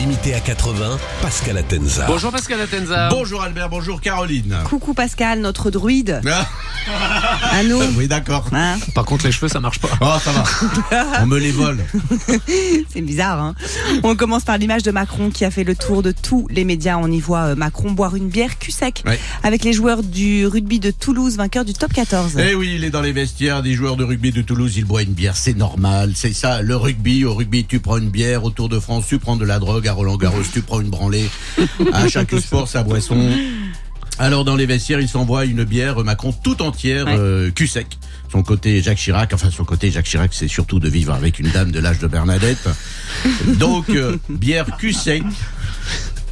Limité à 80, Pascal Atenza. Bonjour Pascal Atenza. Bonjour Albert, bonjour Caroline. Coucou Pascal, notre druide. Ah, À nous. oui, d'accord. Hein Par contre, les cheveux, ça marche pas. Oh, ça va. On me les vole. C'est bizarre. Hein On commence par l'image de Macron qui a fait le tour de tous les médias. On y voit euh, Macron boire une bière cul sec Ouais. avec les joueurs du rugby de Toulouse, vainqueur du top 14. Eh oui, il est dans les vestiaires des joueurs de rugby de Toulouse. Il boit une bière, c'est normal. C'est ça, le rugby. Au rugby, tu prends une bière. Au Tour de France, tu prends de la drogue. À Roland Garros, tu prends une branlée. À chaque sport, sa boisson. Alors dans les vestiaires, il s'envoie une bière Macron tout entière, Ouais. euh, cul sec. Son côté Jacques Chirac, enfin son côté Jacques Chirac, c'est surtout de vivre avec une dame de l'âge de Bernadette. Donc euh, bière cul sec.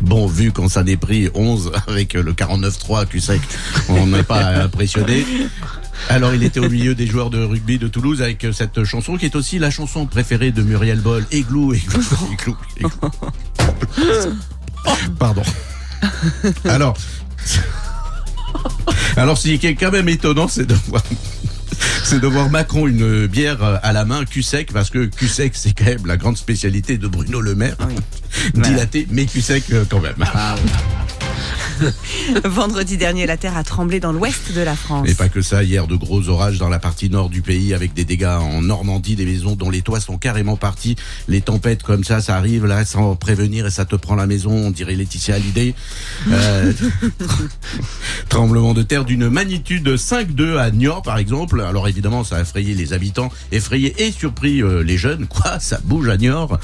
Bon, vu qu'on s'en est pris 11 avec euh, le 49-3 cul sec, on n'est pas impressionné. Alors il était au milieu des joueurs de rugby de Toulouse avec euh, cette chanson qui est aussi la chanson préférée de Muriel Boll, Églou, Églou, Églou, Églou. Pardon. Alors, alors ce qui est quand même étonnant, c'est de voir, c'est de voir Macron une bière à la main, cul sec, parce que cul sec, c'est quand même la grande spécialité de Bruno Le Maire. Dilaté, mais cul sec euh, quand même. Vendredi dernier, la terre a tremblé dans l'ouest de la France. Et pas que ça, hier de gros orages dans la partie nord du pays avec des dégâts en Normandie, des maisons dont les toits sont carrément partis. Les tempêtes comme ça, ça arrive là sans prévenir et ça te prend la maison, on dirait Laetitia Hallyday. Euh, tremblement de terre d'une magnitude 5,2 à Niort par exemple. Alors évidemment, ça a effrayé les habitants, effrayé et surpris euh, les jeunes. Quoi, ça bouge à Niort?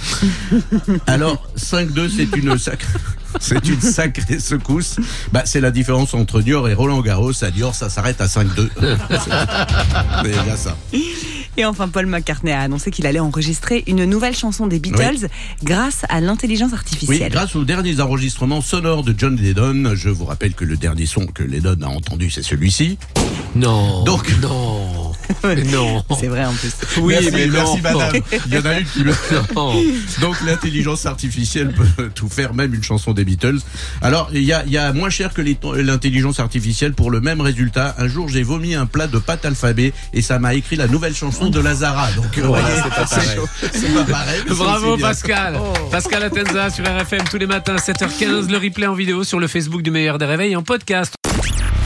Alors 5,2 c'est une sacrée... C'est une sacrée secousse. Bah, c'est la différence entre Niort et Roland Garros. À Niort, ça s'arrête à 5-2. C'est bien ça. Et enfin, Paul McCartney a annoncé qu'il allait enregistrer une nouvelle chanson des Beatles grâce à l'intelligence Oui, artificielle. grâce aux derniers enregistrements sonores de John Lennon, je vous rappelle que le dernier son que Lennon a entendu, c'est celui-ci. Non. Donc- non. non. C'est vrai en plus. Oui, Merci, mais merci non. madame. Il y en a une qui le... Non. Donc l'intelligence artificielle peut tout faire, même une chanson des Beatles. Alors il y a, il y a moins cher que les- l'intelligence artificielle pour le même résultat. Un jour j'ai vomi un plat de pâte alphabet et ça m'a écrit la nouvelle chanson de Lazara. Donc euh, voyez, c'est pas pareil. C'est pas pareil. Bravo c'est bien. Pascal. Pascal Atenza sur RFM tous les matins 7h15. Le replay en vidéo sur le Facebook du meilleur des réveils et en podcast.